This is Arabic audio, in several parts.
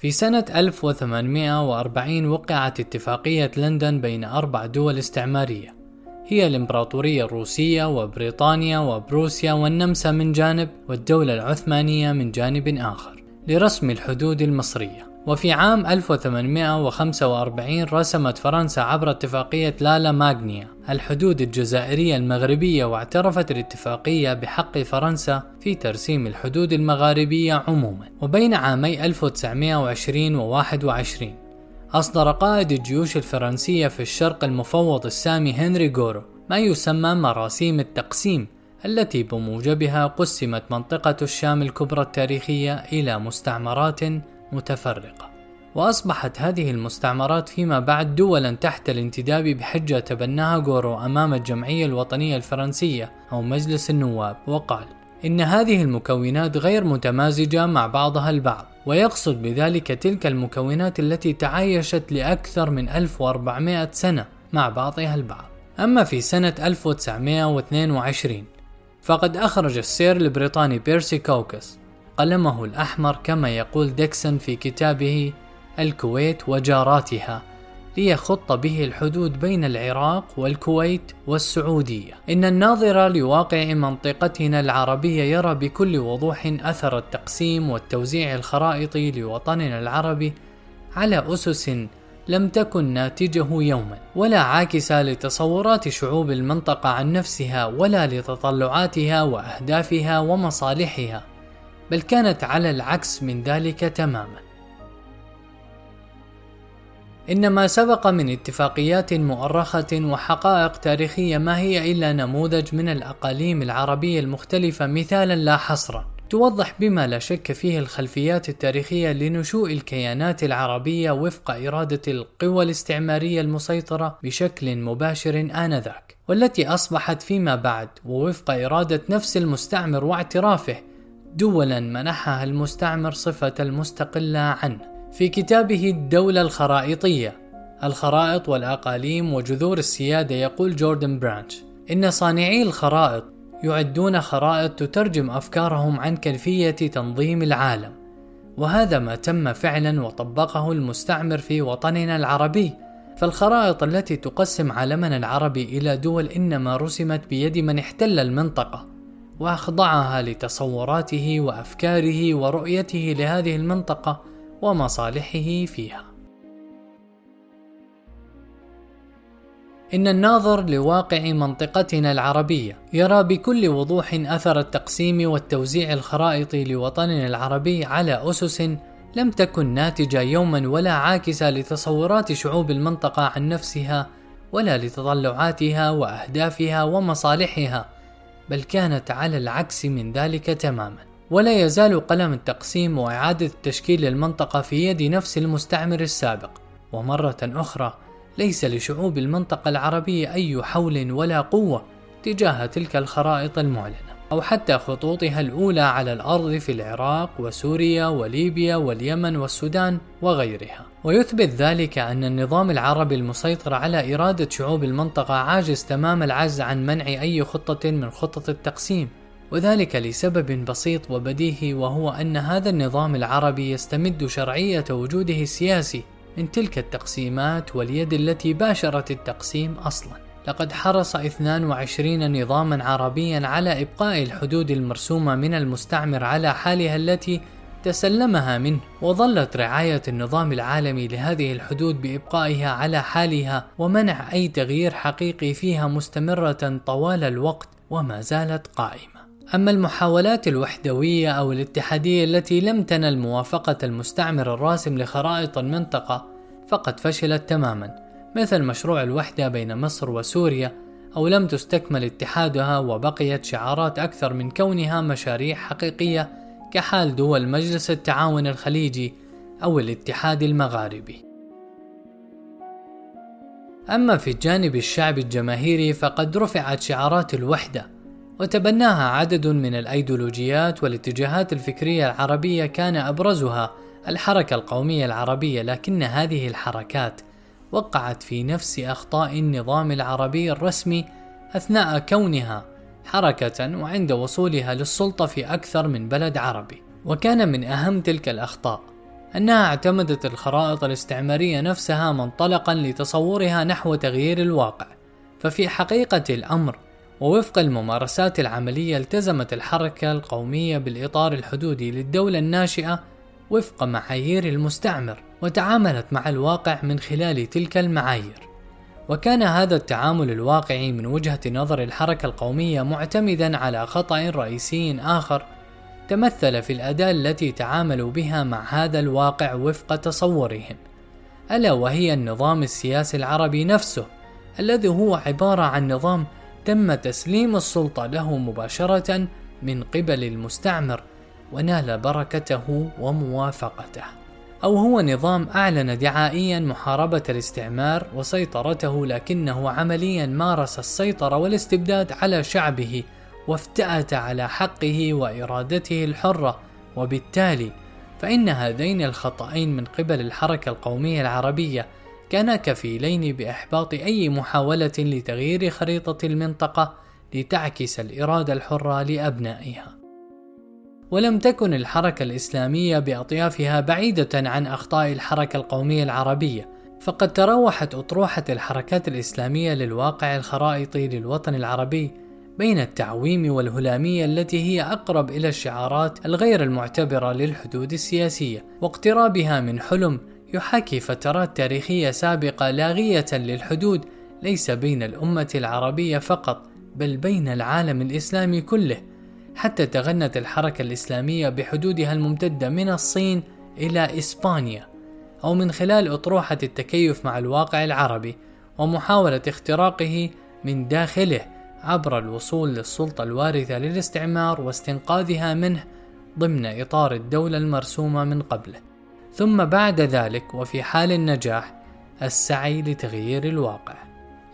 في سنة 1840 وقعت اتفاقية لندن بين أربع دول استعمارية. هي الإمبراطورية الروسية وبريطانيا وبروسيا والنمسا من جانب والدولة العثمانية من جانب آخر لرسم الحدود المصرية. وفي عام 1845 رسمت فرنسا عبر اتفاقية لالا ماغنيا الحدود الجزائرية المغربية واعترفت الاتفاقية بحق فرنسا في ترسيم الحدود المغاربية عموما. وبين عامي 1920 و 21 أصدر قائد الجيوش الفرنسية في الشرق المفوض السامي هنري غورو ما يسمى مراسيم التقسيم التي بموجبها قسمت منطقة الشام الكبرى التاريخية إلى مستعمرات متفرقة. وأصبحت هذه المستعمرات فيما بعد دولا تحت الانتداب بحجة تبناها غورو أمام الجمعية الوطنية الفرنسية أو مجلس النواب وقال إن هذه المكونات غير متمازجة مع بعضها البعض ويقصد بذلك تلك المكونات التي تعايشت لأكثر من 1400 سنة مع بعضها البعض. أما في سنة 1922 فقد أخرج السير البريطاني بيرسي كوكس قلمه الأحمر كما يقول ديكسون في كتابه الكويت وجاراتها ليخط به الحدود بين العراق والكويت والسعودية. إن الناظر لواقع منطقتنا العربية يرى بكل وضوح أثر التقسيم والتوزيع الخرائطي لوطننا العربي على أسس لم تكن ناتجه يوما ولا عاكسة لتصورات شعوب المنطقة عن نفسها ولا لتطلعاتها وأهدافها ومصالحها بل كانت على العكس من ذلك تماما. إن ما سبق من اتفاقيات مؤرخة وحقائق تاريخية ما هي إلا نموذج من الأقاليم العربية المختلفة مثالا لا حصرا. توضح بما لا شك فيه الخلفيات التاريخية لنشوء الكيانات العربية وفق إرادة القوى الاستعمارية المسيطرة بشكل مباشر آنذاك والتي أصبحت فيما بعد ووفق إرادة نفس المستعمر واعترافه دولا منحها المستعمر صفة المستقلة عنه في كتابه الدولة الخرائطية. الخرائط والأقاليم وجذور السيادة يقول جوردن برانش إن صانعي الخرائط يعدون خرائط تترجم أفكارهم عن كيفية تنظيم العالم. وهذا ما تم فعلا وطبقه المستعمر في وطننا العربي. فالخرائط التي تقسم عالمنا العربي إلى دول إنما رسمت بيد من احتل المنطقة. وأخضعها لتصوراته وأفكاره ورؤيته لهذه المنطقة ومصالحه فيها. إن الناظر لواقع منطقتنا العربية يرى بكل وضوح أثر التقسيم والتوزيع الخرائطي لوطننا العربي على أسس لم تكن ناتجة يوما ولا عاكسة لتصورات شعوب المنطقة عن نفسها ولا لتطلعاتها وأهدافها ومصالحها. بل كانت على العكس من ذلك تماما. ولا يزال قلم التقسيم وإعادة تشكيل المنطقة في يد نفس المستعمر السابق. ومرة أخرى ليس لشعوب المنطقة العربية أي حول ولا قوة تجاه تلك الخرائط المعلنة. أو حتى خطوطها الأولى على الأرض في العراق وسوريا وليبيا واليمن والسودان وغيرها. ويثبت ذلك أن النظام العربي المسيطر على إرادة شعوب المنطقة عاجز تمام العجز عن منع أي خطة من خطط التقسيم وذلك لسبب بسيط وبديهي وهو أن هذا النظام العربي يستمد شرعية وجوده السياسي من تلك التقسيمات واليد التي باشرت التقسيم أصلا. لقد حرص 22 نظاما عربيا على إبقاء الحدود المرسومة من المستعمر على حالها التي تسلمها منه وظلت رعاية النظام العالمي لهذه الحدود بإبقائها على حالها ومنع أي تغيير حقيقي فيها مستمرة طوال الوقت وما زالت قائمة. أما المحاولات الوحدوية أو الاتحادية التي لم تنل موافقة المستعمر الراسم لخرائط المنطقة فقد فشلت تماما مثل مشروع الوحدة بين مصر وسوريا أو لم تستكمل اتحادها وبقيت شعارات أكثر من كونها مشاريع حقيقية كحال دول مجلس التعاون الخليجي أو الاتحاد المغاربي. أما في الجانب الشعبي الجماهيري فقد رفعت شعارات الوحدة وتبناها عدد من الأيديولوجيات والاتجاهات الفكرية العربية كان أبرزها الحركة القومية العربية لكن هذه الحركات وقعت في نفس أخطاء النظام العربي الرسمي أثناء كونها حركة وعند وصولها للسلطة في أكثر من بلد عربي. وكان من أهم تلك الأخطاء أنها اعتمدت الخرائط الاستعمارية نفسها منطلقا لتصورها نحو تغيير الواقع. ففي حقيقة الأمر ووفق الممارسات العملية التزمت الحركة القومية بالإطار الحدودي للدولة الناشئة وفق معايير المستعمر وتعاملت مع الواقع من خلال تلك المعايير. وكان هذا التعامل الواقعي من وجهة نظر الحركة القومية معتمدا على خطأ رئيسي آخر تمثل في الأداة التي تعاملوا بها مع هذا الواقع وفق تصورهم. ألا وهي النظام السياسي العربي نفسه الذي هو عبارة عن نظام تم تسليم السلطة له مباشرة من قبل المستعمر ونال بركته وموافقته أو هو نظام أعلن دعائيا محاربة الاستعمار وسيطرته لكنه عمليا مارس السيطرة والاستبداد على شعبه وافتأت على حقه وإرادته الحرة وبالتالي فإن هذين الخطأين من قبل الحركة القومية العربية كانا كفيلين بإحباط أي محاولة لتغيير خريطة المنطقة لتعكس الإرادة الحرة لأبنائها. ولم تكن الحركة الإسلامية بأطيافها بعيدة عن أخطاء الحركة القومية العربية، فقد تروحت أطروحة الحركات الإسلامية للواقع الخرائطي للوطن العربي بين التعويم والهلامية التي هي أقرب إلى الشعارات الغير المعتبرة للحدود السياسية، واقترابها من حلم يحاكي فترات تاريخية سابقة لاغية للحدود ليس بين الأمة العربية فقط بل بين العالم الإسلامي كله. حتى تغنت الحركة الإسلامية بحدودها الممتدة من الصين إلى إسبانيا أو من خلال أطروحة التكيف مع الواقع العربي ومحاولة اختراقه من داخله عبر الوصول للسلطة الوارثة للاستعمار واستنقاذها منه ضمن إطار الدولة المرسومة من قبله. ثم بعد ذلك وفي حال النجاح السعي لتغيير الواقع.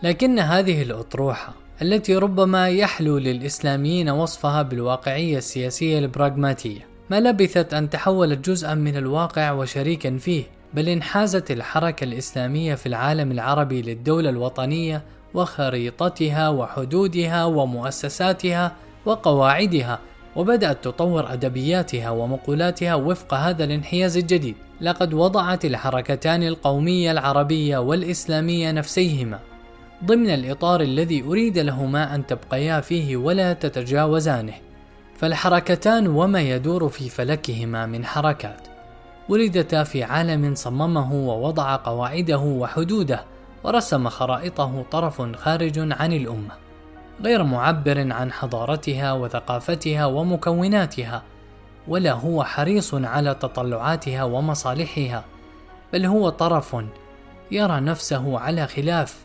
لكن هذه الأطروحة التي ربما يحلو للإسلاميين وصفها بالواقعية السياسية البراغماتية. ما لبثت أن تحولت جزءا من الواقع وشريكا فيه بل انحازت الحركة الإسلامية في العالم العربي للدولة الوطنية وخريطتها وحدودها ومؤسساتها وقواعدها وبدأت تطور أدبياتها ومقولاتها وفق هذا الانحياز الجديد. لقد وضعت الحركتان القومية العربية والإسلامية نفسيهما. ضمن الإطار الذي أريد لهما أن تبقيا فيه ولا تتجاوزانه. فالحركتان وما يدور في فلكهما من حركات. ولدتا في عالم صممه ووضع قواعده وحدوده ورسم خرائطه طرف خارج عن الأمة. غير معبر عن حضارتها وثقافتها ومكوناتها ولا هو حريص على تطلعاتها ومصالحها بل هو طرف يرى نفسه على خلاف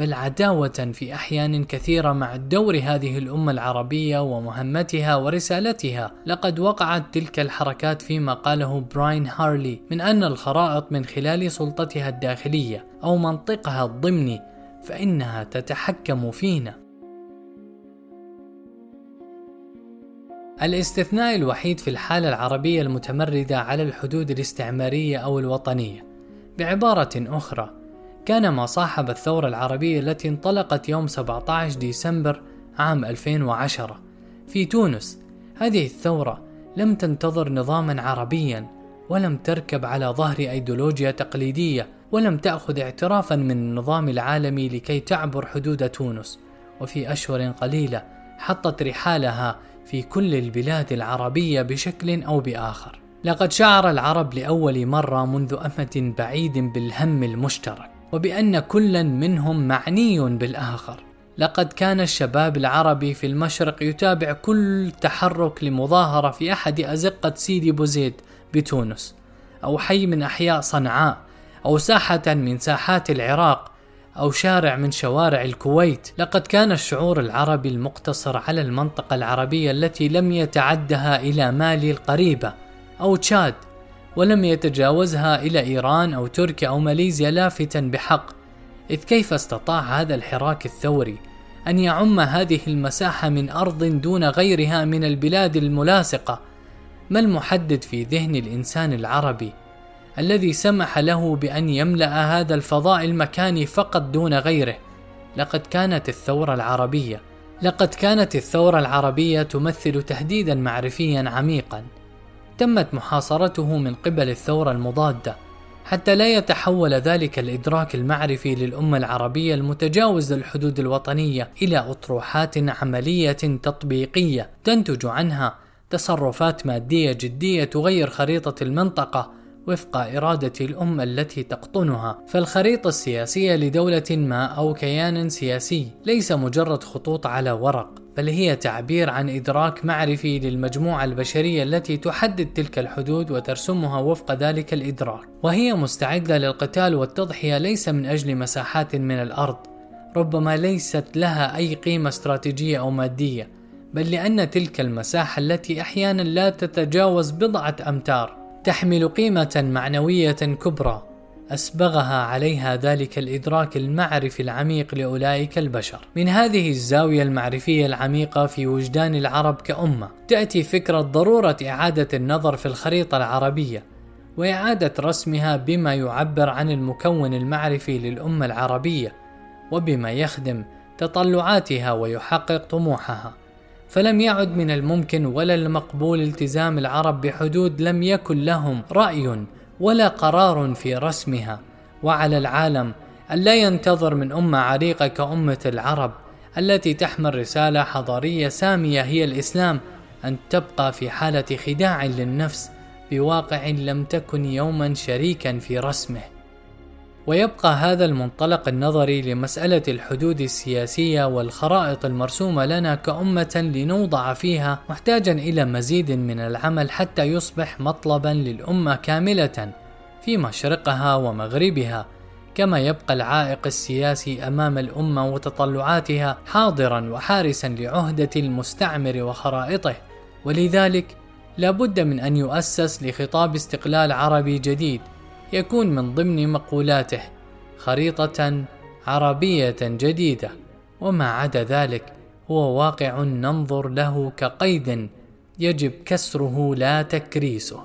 بل عداوة في أحيان كثيرة مع دور هذه الأمة العربية ومهمتها ورسالتها، لقد وقعت تلك الحركات فيما قاله براين هارلي من أن الخرائط من خلال سلطتها الداخلية أو منطقها الضمني فإنها تتحكم فينا. الاستثناء الوحيد في الحالة العربية المتمردة على الحدود الاستعمارية أو الوطنية. بعبارة أخرى كان ما صاحب الثورة العربية التي انطلقت يوم 17 ديسمبر عام 2010 في تونس. هذه الثورة لم تنتظر نظاما عربيا ولم تركب على ظهر أيديولوجيا تقليدية ولم تأخذ اعترافا من النظام العالمي لكي تعبر حدود تونس. وفي أشهر قليلة حطت رحالها في كل البلاد العربية بشكل أو بآخر. لقد شعر العرب لأول مرة منذ أمد بعيد بالهم المشترك، وبأن كل منهم معني بالآخر. لقد كان الشباب العربي في المشرق يتابع كل تحرك لمظاهرة في أحد أزقة سيدي بوزيد بتونس، أو حي من أحياء صنعاء، أو ساحة من ساحات العراق، أو شارع من شوارع الكويت لقد كان الشعور العربي المقتصر على المنطقة العربية التي لم يتعدها إلى مالي القريبة أو تشاد ولم يتجاوزها إلى إيران أو تركيا أو ماليزيا لافتا بحق. إذ كيف استطاع هذا الحراك الثوري أن يعم هذه المساحة من أرض دون غيرها من البلاد الملاصقة؟ ما المحدد في ذهن الإنسان العربي الذي سمح له بأن يملأ هذا الفضاء المكاني فقط دون غيره؟ لقد كانت الثورة العربية لقد كانت الثورة العربية تمثل تهديدا معرفيا عميقا. تمت محاصرته من قبل الثورة المضادة حتى لا يتحول ذلك الإدراك المعرفي للأمة العربية المتجاوز للحدود الوطنية إلى أطروحات عملية تطبيقية تنتج عنها تصرفات مادية جدية تغير خريطة المنطقة وفق إرادة الأمة التي تقطنها، فالخريطة السياسية لدولة ما أو كيان سياسي ليس مجرد خطوط على ورق، بل هي تعبير عن إدراك معرفي للمجموعة البشرية التي تحدد تلك الحدود وترسمها وفق ذلك الإدراك، وهي مستعدة للقتال والتضحية ليس من أجل مساحات من الأرض، ربما ليست لها أي قيمة استراتيجية أو مادية، بل لأن تلك المساحة التي أحيانا لا تتجاوز بضعة أمتار. تحمل قيمة معنوية كبرى أسبغها عليها ذلك الإدراك المعرفي العميق لأولئك البشر. من هذه الزاوية المعرفية العميقة في وجدان العرب كأمة، تأتي فكرة ضرورة إعادة النظر في الخريطة العربية، وإعادة رسمها بما يعبر عن المكون المعرفي للأمة العربية، وبما يخدم تطلعاتها ويحقق طموحها. فلم يعد من الممكن ولا المقبول التزام العرب بحدود لم يكن لهم رأي ولا قرار في رسمها. وعلى العالم أن لا ينتظر من أمة عريقة كأمة العرب التي تحمل رسالة حضارية سامية هي الإسلام أن تبقى في حالة خداع للنفس بواقع لم تكن يوما شريكا في رسمه. ويبقى هذا المنطلق النظري لمسألة الحدود السياسية والخرائط المرسومة لنا كأمة لنوضع فيها محتاجا إلى مزيد من العمل حتى يصبح مطلبا للأمة كاملة في مشرقها ومغربها كما يبقى العائق السياسي أمام الأمة وتطلعاتها حاضرا وحارسا لعهدة المستعمر وخرائطه. ولذلك لا بد من أن يؤسس لخطاب استقلال عربي جديد يكون من ضمن مقولاته خريطة عربية جديدة وما عدا ذلك هو واقع ننظر له كقيد يجب كسره لا تكريسه.